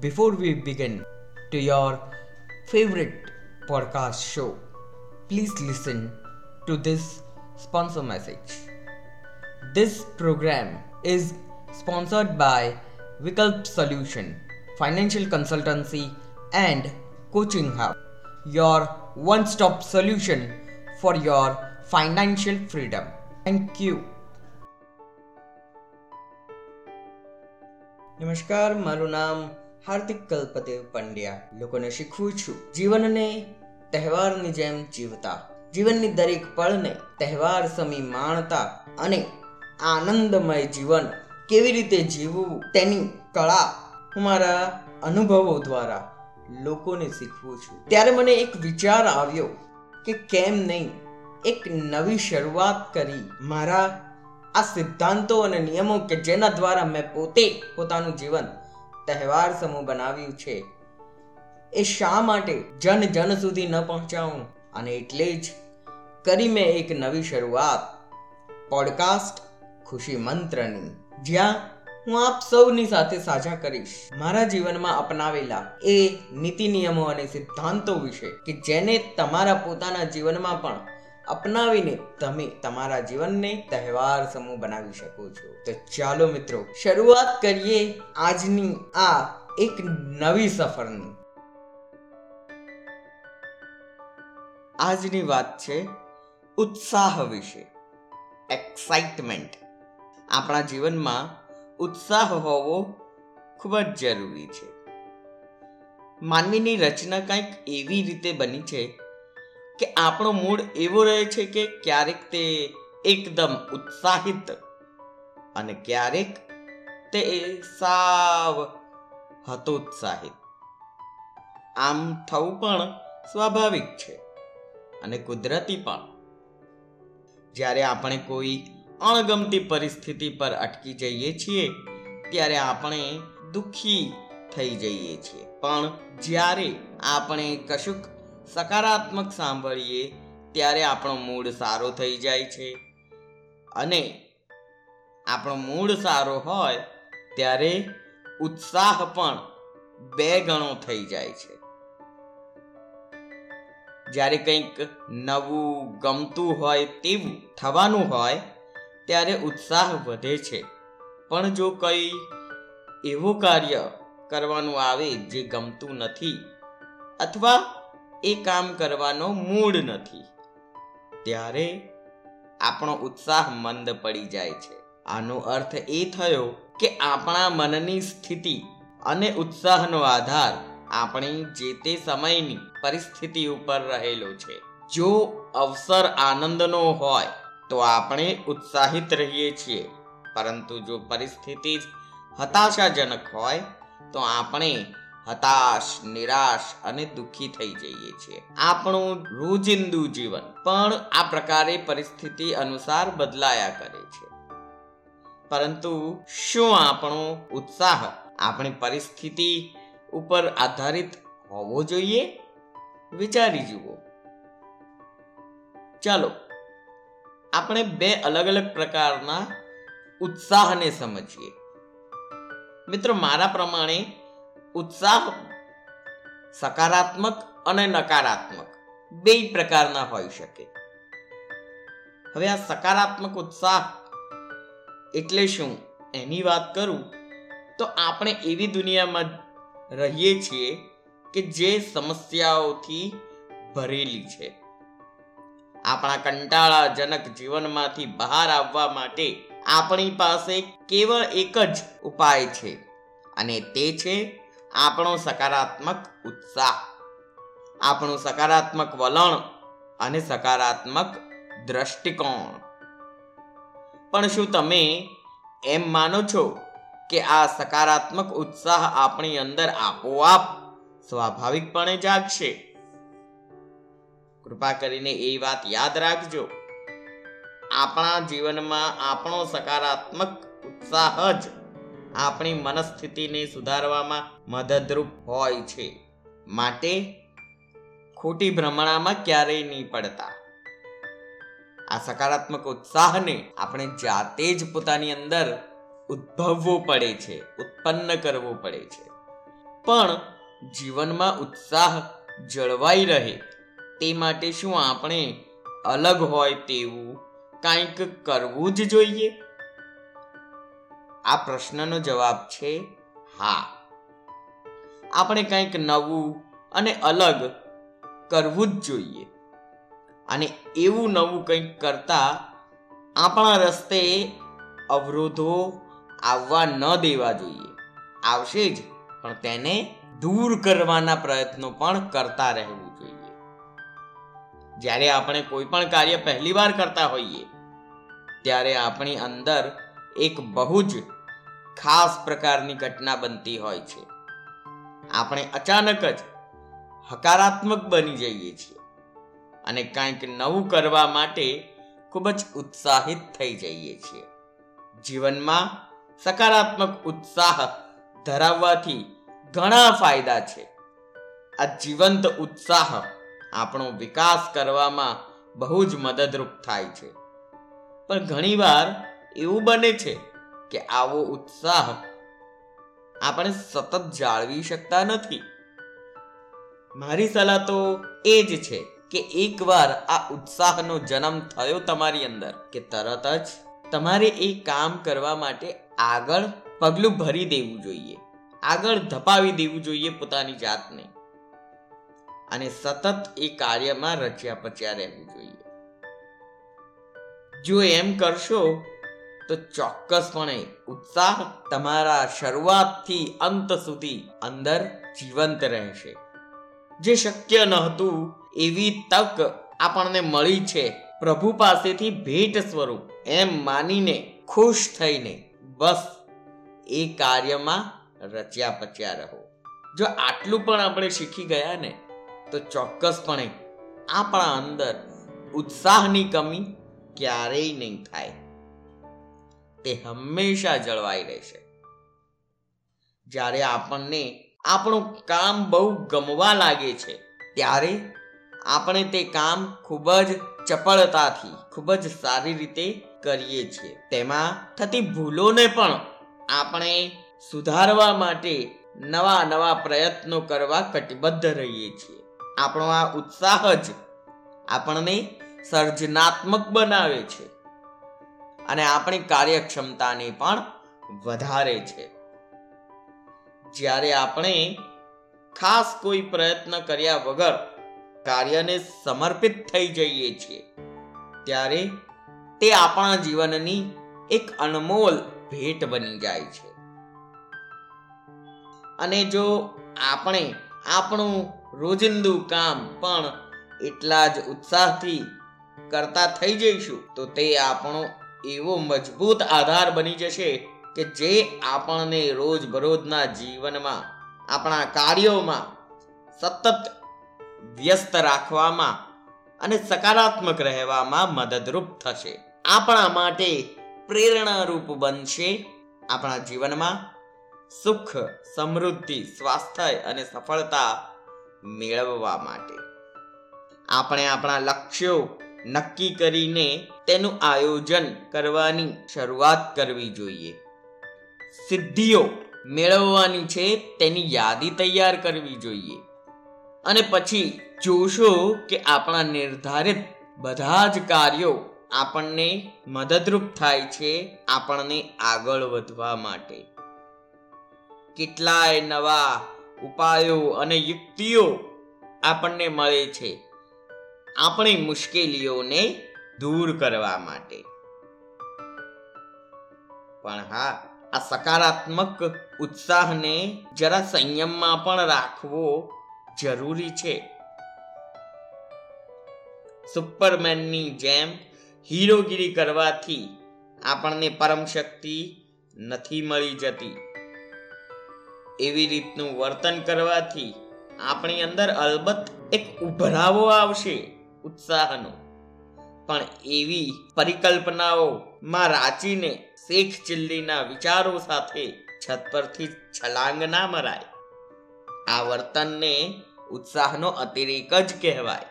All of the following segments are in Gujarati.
Before we begin to your favorite podcast show, please listen to this sponsor message. This program is sponsored by Vikalp Solution, Financial Consultancy and Coaching Hub, your one stop solution for your financial freedom. Thank you. નમસ્કાર મારું નામ હાર્દિક કલ્પદેવ પંડ્યા. લોકોને શીખવું છું. જીવનને તહેવારની જેમ જીવતા. જીવનની દરેક પળને તહેવાર સમી માણતા અને આનંદમય જીવન કેવી રીતે જીવવું તેની કળા હું મારા અનુભવો દ્વારા લોકોને શીખવું છું. ત્યારે મને એક વિચાર આવ્યો કે કેમ નહીં એક નવી શરૂઆત કરી મારા આ સિદ્ધાંતો અને નિયમો કે જેના દ્વારા મેં પોતે પોતાનું જીવન તહેવાર સમૂહ બનાવ્યું છે. એ શા માટે જન જન સુધી ન પહોંચાવું? અને એટલે જ કરી મેં એક નવી શરૂઆત. પોડકાસ્ટ ખુશી મંત્રની. જ્યાં હું આપ સૌની સાથે સાજા કરીશ. મારા જીવનમાં અપનાવેલા એ નીતિ નિયમો અને સિદ્ધાંતો વિશે કે જેને તમારા પોતાના જીવનમાં પણ અપનાવીને તમે તમારા જીવનને તહેવાર સમૂહ બનાવી શકો છો. તો ચાલો મિત્રો, શરૂઆત કરીએ આજની આ એક નવી સફરની. આજની વાત છે ઉત્સાહ વિશે. એક્સાઇટમેન્ટ આપણા જીવનમાં ઉત્સાહ હોવો ખૂબ જ જરૂરી છે. માનવીની રચના કંઈક એવી રીતે બની છે કે આપણો મૂડ એવો રહે છે કે ક્યારેક તે એકદમ ઉત્સાહિત અને ક્યારેક તે સાવ હતોત્સાહિત. આમ થવું પણ સ્વાભાવિક છે અને કુદરતી પણ. જ્યારે આપણે કોઈ અણગમતી પરિસ્થિતિ પર અટકી જઈએ છીએ, ત્યારે આપણે દુઃખી થઈ જઈએ છીએ. પણ જ્યારે આપણે કશુંક સકારાત્મક સાંભળીએ ત્યારે આપણો મૂડ સારો થઈ જાય છે. અને આપણો મૂડ સારો હોય ત્યારે ઉત્સાહ પણ બે ગણો થઈ જાય છે. જ્યારે કંઈક નવું ગમતું હોય તેવું થવાનું હોય ત્યારે ઉત્સાહ વધે છે. પણ જો કંઈ એવું કાર્ય કરવાનું આવે જે ગમતું નથી અથવા એ કામ કરવાનો મૂડ નથી. ત્યારે આપણો ઉત્સાહ મંદ પડી જાય છે. આનો અર્થ એ થયો કે આપણા મનની સ્થિતિ અને ઉત્સાહનો આધાર આપણી જે તે સમયની પરિસ્થિતિ ઉપર રહેલો છે. જો અવસર આનંદનો હોય તો આપણે ઉત્સાહિત રહીએ છીએ. પરંતુ જો પરિસ્થિતિ હતાશાજનક હોય તો આપણે હતાશ, નિરાશ અને દુઃખી થઈ જઈએ છીએ. આપણું રોજિંદુ જીવન પણ આ પ્રકારે પરિસ્થિતિ અનુસાર બદલાયા કરે છે. પરંતુ શું આપણો ઉત્સાહ આપણી પરિસ્થિતિ ઉપર આધારિત હોવો જોઈએ? વિચારી જુઓ. ચાલો, આપણે બે અલગ અલગ પ્રકારના ઉત્સાહને સમજીએ. મિત્રો, મારા પ્રમાણે ઉત્સાહ, સકારાત્મક અને નકારાત્મક. બે પ્રકારના હોઈ શકે. હવે આ સકારાત્મક ઉત્સાહ એટલે શું? એની વાત કરું તો આપણે એવી દુનિયામાં રહીએ છીએ કે જે સમસ્યાઓથી ભરેલી છે. આપણા કંટાળાજનક જીવનમાંથી બહાર આવવા માટે આપણી પાસે કેવળ એક જ ઉપાય છે, અને તે છે આપણો સકારાત્મક ઉત્સાહ, આપણું સકારાત્મક વલણ અને સકારાત્મક દ્રષ્ટિકોણ. પણ શું તમે એમ માનો છો કે આ સકારાત્મક ઉત્સાહ આપણી અંદર આપોઆપ સ્વાભાવિકપણે જાગશે? કૃપા કરીને એ વાત યાદ રાખજો. આપણા જીવનમાં આપણો સકારાત્મક ઉત્સાહ જ આપણી મનસ્થિતિને સુધારવામાં મદદરૂપ હોય છે. માટે ખોટી ભ્રમણામાં ક્યારેય નહીં પડતા. આ સકારાત્મક ઉત્સાહને આપણે જાતે જ પોતાની અંદર ઉદ્ભવવો પડે છે, ઉત્પન્ન કરવો પડે છે. પણ જીવનમાં ઉત્સાહ જળવાઈ રહે તે માટે શું આપણે અલગ હોય તેવું કાંઈક કરવું જ જોઈએ? આ પ્રશ્નનો જવાબ છે હા. આપણે કંઈક નવું અને અલગ કરવું જ જોઈએ. અને એવું નવું કંઈક કરતા આપણા રસ્તે અવરોધો આવવા ન દેવા જોઈએ. આવશે જ, પણ તેને દૂર કરવાના પ્રયત્નો પણ કરતા રહેવું જોઈએ. જ્યારે આપણે કોઈ પણ કાર્ય પહેલીવાર કરતા હોઈએ, ત્યારે આપણી અંદર એક બહુ જ ખાસ પ્રકારની ઘટના બનતી હોય છે. આપણે અચાનક જ હકારાત્મક બની જઈએ છીએ અને કંઈક નવું કરવા માટે ખૂબ જ ઉત્સાહિત થઈ જઈએ છીએ. જીવનમાં સકારાત્મક ઉત્સાહ ધરાવવાથી ઘણા ફાયદા છે. આ જીવંત ઉત્સાહ આપણો વિકાસ કરવામાં બહુ જ મદદરૂપ થાય છે. પણ ઘણીવાર એવું બને છે કે આવો ઉત્સાહ આપણે સતત જાળવી શકતા નથી. મારી સલાહ તો એ જ છે કે એકવાર આ ઉત્સાહનો જન્મ થયો તમારી અંદર કે તરત જ તમારે એ કામ કરવા માટે આગળ પગલું ભરી દેવું જોઈએ. આગળ ધપાવી દેવું જોઈએ પોતાની જાતને. અને સતત એ કાર્યમાં રચ્યા પચ્યા રહેવું જોઈએ. જો એમ કરશો તો ચોક્કસપણે ઉત્સાહ તમારા શરૂઆતથી અંત સુધી અંદર જીવંત રહેશે. જે શક્ય નહોતું એવી તક આપણને મળી છે. પ્રભુ પાસેથી ભેટ સ્વરૂપ એમ માનીને ખુશ થઈને બસ એ કાર્યમાં રચ્યા પચ્યા રહો. જો આટલું પણ આપણે શીખી ગયા ને, તો ચોક્કસપણે આપણા અંદર ઉત્સાહની કમી ક્યારેય નહીં થાય. તે હંમેશા જળવાઈ રહેશે. જ્યારે આપણને આપણું કામ બહુ ગમવા લાગે છે, ત્યારે આપણે તે કામ ખૂબ જ ચપળતાથી, ખૂબ જ સારી રીતે કરીએ છીએ. તેમાં થતી ભૂલોને પણ આપણે સુધારવા માટે નવા નવા પ્રયત્નો કરવા કટિબદ્ધ રહીએ છીએ. આપણો આ ઉત્સાહ જ આપણને સર્જનાત્મક બનાવે છે. અને આપણી કાર્યક્ષમતાને પણ વધારે છે. જ્યારે આપણે ખાસ કોઈ પ્રયત્ન કર્યા વગર કાર્યને સમર્પિત થઈ જઈએ છીએ, ત્યારે તે આપણા જીવનની એક અનમોલ ભેટ બની જાય છે. અને જો આપણે આપણું રોજિંદુ કામ પણ એટલા જ ઉત્સાહથી કરતા થઈ જઈશું, તો તે આપણો એવો મજબૂત આધાર બની જશે કે જે આપણને રોજબરોજના જીવનમાં, આપણા કાર્યોમાં સતત વ્યસ્ત રાખવામાં અને સકારાત્મક રહેવામાં મદદરૂપ થશે. આપણા માટે પ્રેરણારૂપ બનશે આપણા જીવનમાં સુખ, સમૃદ્ધિ, સ્વાસ્થ્ય અને સફળતા મેળવવા માટે. આપણે આપણા લક્ષ્યો નક્કી કરીને તેનું આયોજન કરવાની શરૂઆત કરવી જોઈએ. સિદ્ધિઓ મેળવવાની છે તેની યાદી તૈયાર કરવી જોઈએ. અને પછી જોશો કે આપણા નિર્ધારિત બધા જ કાર્યો આપણને મદદરૂપ થાય છે આપણને આગળ વધવા માટે. કેટલાય નવા ઉપાયો અને યુક્તિઓ આપણને મળે છે. આપણી મુશ્કેલીઓને દૂર કરવા માટે. પણ હા, આ સકારાત્મક ઉત્સાહને જરા સંયમમાં પણ રાખવો જરૂરી છે. સુપરમેનની જેમ હીરોગીરી કરવાથી આપણને પરમ શક્તિ નથી મળી જતી. એવી રીતનું વર્તન કરવાથી આપણી અંદર અલબત્ત એક ઉભરાવો આવશે. ઉત્સાહનો. પણ એવી પરિકલ્પનાઓમાં રાચીને શેખ ચિલ્લીના વિચારો સાથે છત પરથી છલાંગ ના મરાય. આ વર્તનને ઉત્સાહનો અતિરેક જ કહેવાય.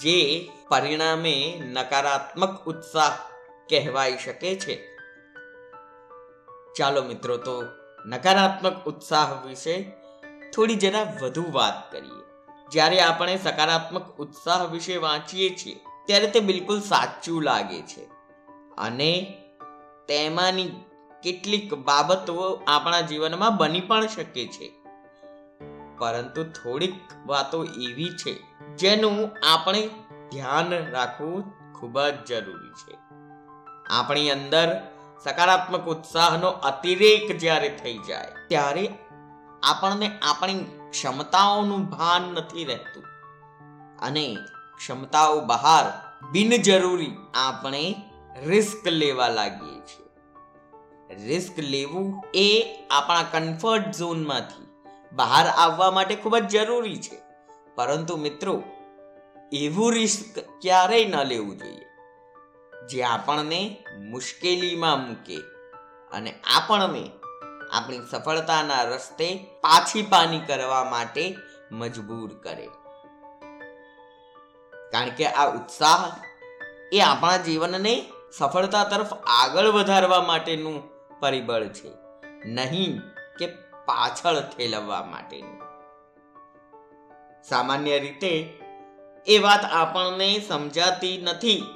જે પરિણામે નકારાત્મક ઉત્સાહ કહેવાઈ શકે છે. ચાલો મિત્રો, તો નકારાત્મક ઉત્સાહ વિશે થોડી જરા વધુ વાત કરીએ. જ્યારે આપણે સકારાત્મક ઉત્સાહ વિશે વાંચીએ છીએ, ત્યારે તે બિલકુલ સાચું લાગે છે. અને તેમાંની કેટલીક બાબતો આપણા જીવનમાં બની પણ શકે છે. પરંતુ થોડીક વાતો એવી છે, જેનું આપણે ધ્યાન રાખવું ખૂબ જ જરૂરી છે. આપણી અંદર સકારાત્મક ઉત્સાહનો અતિરેક જ્યારે થઈ જાય, ત્યારે આપણને આપણી ક્ષમતાઓનું ભાન નથી રહેતું. અને ક્ષમતાઓ બહાર બિનજરૂરી આપણે રિસ્ક લેવા લાગીએ છીએ. રિસ્ક લેવું એ આપણા કમ્ફર્ટ ઝોનમાંથી બહાર આવવા માટે ખૂબ જ જરૂરી છે. પરંતુ મિત્રો, એવું રિસ્ક ક્યારેય ન લેવું જોઈએ. જે આપણને મુશ્કેલીમાં મૂકે અને આપણને આપણી સફળતાના રસ્તે પાછી પાની કરવા માટે મજબૂર કરે. કારણ કે આ ઉત્સાહ એ આપણા જીવનને સફળતા તરફ આગળ વધારવા માટેનું પરિબળ છે. નહીં કે પાછળ ઠેલવવા માટેનું. સામાન્ય રીતે એ વાત આપણને સમજાતી નથી.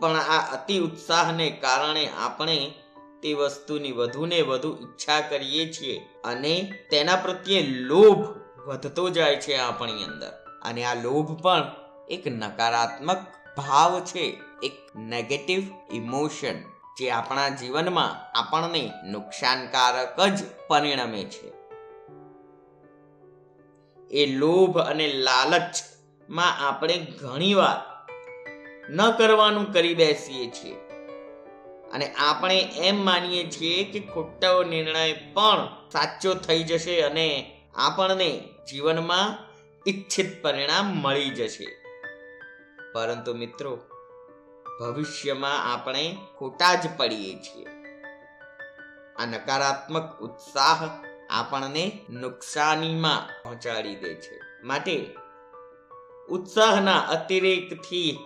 પણ આ અતિ ઉત્સાહને કારણે આપણે તે વસ્તુની વધુને વધુ ઈચ્છા કરીએ છીએ અને તેના પ્રત્યે લોભ વધતો જાય છે આપણી અંદર. અને આ લોભ પણ એક નકારાત્મક ભાવ છે, એક નેગેટિવ ઇમોશન જે આપણા જીવનમાં આપણને નુકસાનકારક જ પરિણમે છે. એ લોભ અને લાલચમાં આપણે ઘણીવાર ન કરવાનું કરી બેસીએ છીએ. અને આપણે એમ માનીએ છીએ કે ખોટો નિર્ણય પણ સાચો થઈ જશે અને આપણને જીવનમાં ઈચ્છિત પરિણામ મળી જશે. પરંતુ મિત્રો, ભવિષ્યમાં આપણે ખોટા જ પડીએ છીએ. આ નકારાત્મક ઉત્સાહ આપણને નુકસાનીમાં પહોંચાડી દે છે. માટે ઉત્સાહના અતિરેકથી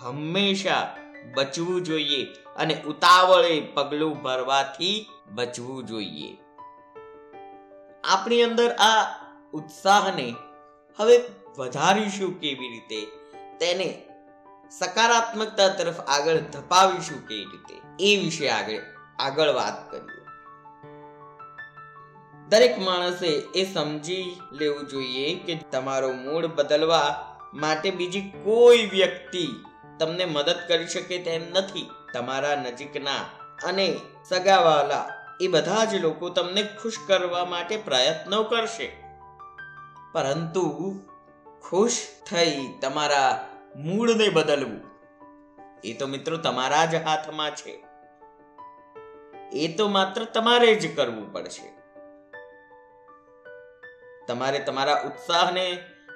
હંમેશા બચવું જોઈએ અને ઉતાવળે પગલું ભરવાથી બચવું જોઈએ. આપણી અંદર આ ઉત્સાહને હવે વધારીશું કેવી રીતે? તેને સકારાત્મકતા તરફ આગળ ધપાવીશું કેવી રીતે? એ વિશે આગળ આગળ વાત કરીએ. દરેક માણસે એ સમજી લેવું જોઈએ કે તમારો મૂડ બદલવા માટે બીજી કોઈ વ્યક્તિ તમને મદદ કરી શકે તેમ નથી. તમારા નજીકના અને સગાવાલા એ બધા જ લોકો તમને ખુશ કરવા માટે પ્રયત્નો કરશે. પરંતુ ખુશ થઈ તમારા મૂળને બદલવું, એ તો મિત્રો તમારા જ હાથમાં છે. એ તો માત્ર તમારે જ કરવું પડશે. તમારે તમારા ઉત્સાહને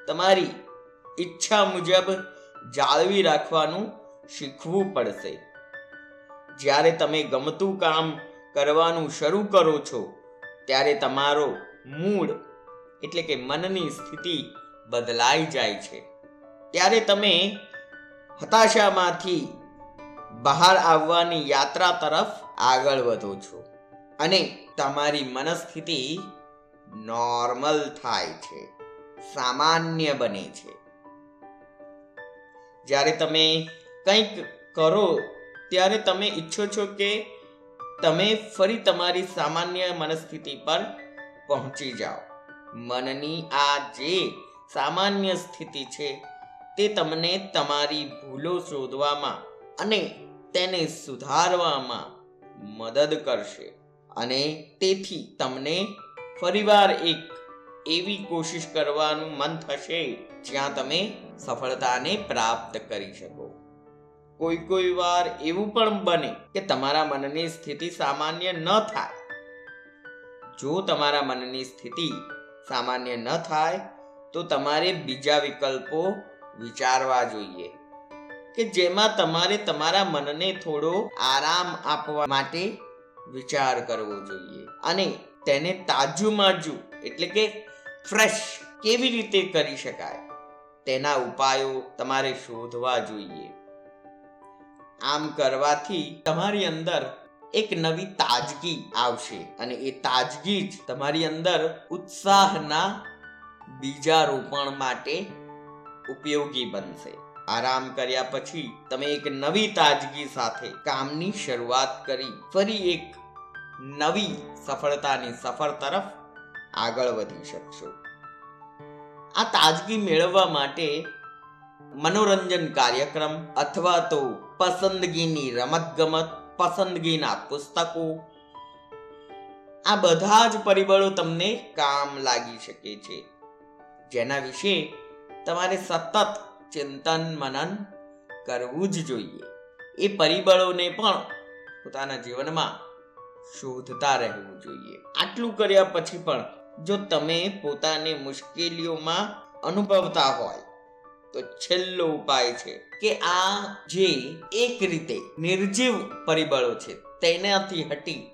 તમારી ઈચ્છા મુજબ જાળવી રાખવાનું શીખવું પડશે. જ્યારે તમે ગમતું કામ કરવાનું શરૂ કરો છો, ત્યારે તમારો મૂડ એટલે કે મનની સ્થિતિ બદલાઈ જાય છે. ત્યારે તમે હતાશામાંથી બહાર આવવાની યાત્રા તરફ આગળ વધો છો અને તમારી મનસ્થિતિ નોર્મલ થાય છે, સામાન્ય બને છે. જ્યારે તમે કંઈક કરો, ત્યારે તમે ઈચ્છો છો કે તમે ફરી તમારી સામાન્ય મનસ્થિતિ પર પહોંચી જાઓ. મનની આ જે સામાન્ય સ્થિતિ છે, તે તમને તમારી ભૂલો શોધવામાં અને તેને સુધારવામાં મદદ કરશે અને તેથી તમને ફરીવાર એક એવી કોશિશ કરવાનું મન થશે જ્યાં તમે સફળતાને પ્રાપ્ત કરી શકો. કોઈ કોઈ વાર એવું પણ બને કે તમારા મનની સ્થિતિ સામાન્ય ન થાય. જો તમારા મનની સ્થિતિ સામાન્ય ન થાય, તો તમારે બીજા વિકલ્પો વિચારવા જોઈએ કે જેમાં તમારે તમારા મનને થોડો આરામ આપવા માટે વિચાર કરવો જોઈએ. અને તેને તાજું માજુ એટલે કે ફ્રેશ કેવી રીતે કરી શકાય? તેના ઉપાયો તમારે શોધવા જોઈએ. આમ કરવાથી તમારી અંદર એક નવી તાજગી આવશે અને એ તાજગી જ તમારી અંદર ઉત્સાહના બીજા રોપણ માટે ઉપયોગી બનશે. આરામ કર્યા પછી તમે એક નવી તાજગી સાથે કામની શરૂઆત કરી. ફરી એક નવી સફળતાની સફર તરફ આગળ વધી શકશો. આ તાજગી મેળવવા માટે મનોરંજન કાર્યક્રમ અથવા તો પસંદગીની રમતગમત, પસંદગીના પુસ્તકો, આ બધા જ પરિબળો તમને કામ લાગી શકે છે. જેના વિશે તમારે સતત ચિંતન, મનન કરવું જ જોઈએ. એ પરિબળોને પણ પોતાના જીવનમાં શોધતા રહેવું જોઈએ. આટલું કર્યા પછી પણ જો તમે પોતાને મુશ્કેલીઓમાં અનુભવતા હોય, તો છેલ્લો ઉપાય છે કે આ જે એક રીતે નિર્જીવ પરિબળો છે, તેનાથી હટી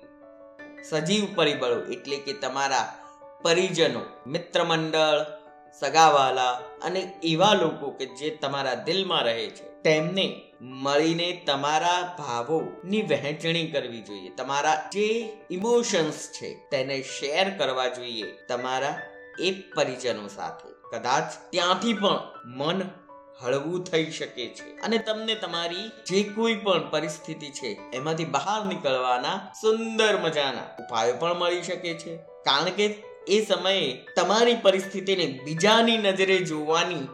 સજીવ પરિબળો એટલે કે તમારા પરિજનો મિત્ર મંડળ સગાવાલા અને એવા લોકો કે જે તમારા દિલમાં રહે છે, તેમને મળીને તમારા ભાવોની વહેંચણી કરવી જોઈએ. તમારા જે ઇમોશન્સ છે, તેને શેર કરવા જોઈએ તમારા એ પરિજનો સાથે. કદાચ ત્યાંથી પણ મન હળવું થઈ શકે છે અને તમને તમારી જે કોઈ પણ પરિસ્થિતિ છે, એમાંથી બહાર નીકળવાના સુંદર મજાના ઉપાયો પણ મળી શકે છે. કારણ કે એ સમયે તમારી પરિસ્થિતિને બીજાની નજરે જોવાની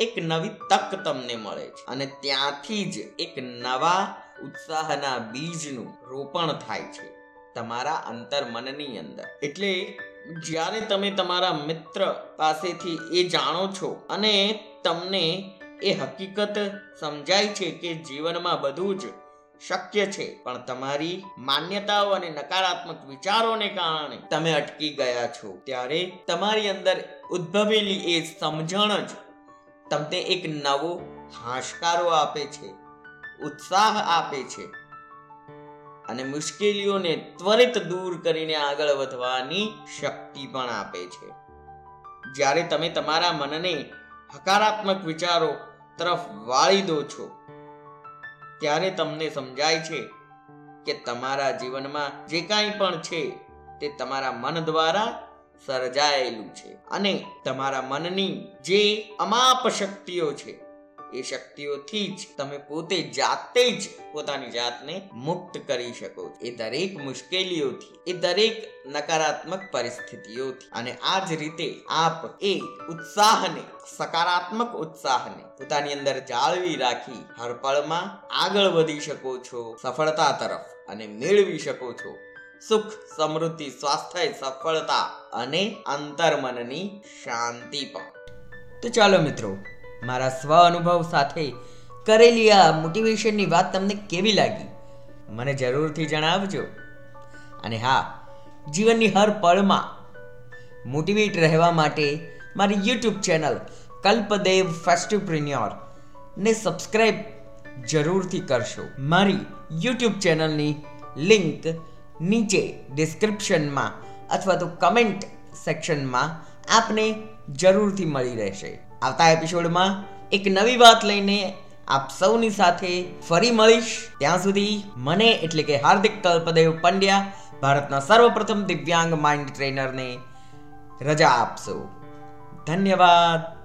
એક નવી તક તમને મળે છે. અને ત્યાંથી જ એક નવા ઉત્સાહના બીજનું રોપણ થાય છે તમારા અંતરમનની અંદર. એટલે જ્યારે તમે તમારા મિત્ર પાસેથી એ જાણો છો અને તમને એ હકીકત સમજાય છે કે જીવનમાં બધું જ શક્ય છે. પણ તમારી માન્યતાઓ અને નકારાત્મક વિચારોને કારણે તમે અટકી ગયા છો. ત્યારે તમારી અંદર ઉદ્ભવેલી એ સમજણ જ તમને એક નવો હાશકારો આપે છે, ઉત્સાહ આપે છે અને મુશ્કેલીઓને ત્વરિત દૂર કરીને આગળ વધવાની શક્તિ પણ આપે છે. જ્યારે તમે તમારા મનને હકારાત્મક વિચારો તરફ વાળી દો છો ત્યારે તમને સમજાય છે કે તમારા જીવનમાં જે કાંઈ પણ છે, તે તમારા મન દ્વારા સર્જાયેલું છે. અને તમારા મનની જે અમાપ શક્તિઓ છે એ શક્તિઓથી જ તમે પોતે જાતે જ પોતાની જાતને મુક્ત કરી શકો એ દરેક મુશ્કેલીઓથી, એ દરેક નકારાત્મક પરિસ્થિતિઓથી. અને આ જ રીતે આપ એ ઉત્સાહને, સકારાત્મક ઉત્સાહને પોતાની અંદર જાળવી રાખી હર પળમાં આગળ વધી શકો છો, સફળતા તરફ અને મેળવી શકો છો. સુખ, સમૃદ્ધિ, સ્વાસ્થ્ય, સફળતા અને અંતર્મનની શાંતિ પણ. તો ચાલો મિત્રો મારા સ્વ અનુભવ સાથે કરેલી આ મોટિવેશનની વાત તમને કેવી લાગી? મને જરૂરથી જણાવજો. અને હા, જીવનની હર પળમાં મોટિવેટ રહેવા માટે મારી યુટ્યુબ ચેનલ કલ્પદેવ ફેસ્ટિવપ્રિન્યોર ને સબસ્ક્રાઈબ જરૂરથી કરશો. મારી યુટ્યુબ ચેનલની લિંક નીચે ડિસ્ક્રિપ્શનમાં અથવા તો કમેન્ટ સેક્શનમાં આપને જરૂરથી મળી રહેશે. આવતા એપિસોડમાં એક નવી વાત લઈને આપ સૌની સાથે ફરી મળીશ. ત્યાં સુધી મને એટલે કે હાર્દિક કલ્પદેવ પંડ્યા, ભારતના સર્વપ્રથમ દિવ્યાંગ માઇન્ડ ટ્રેનરને રજા આપશો. ધન્યવાદ.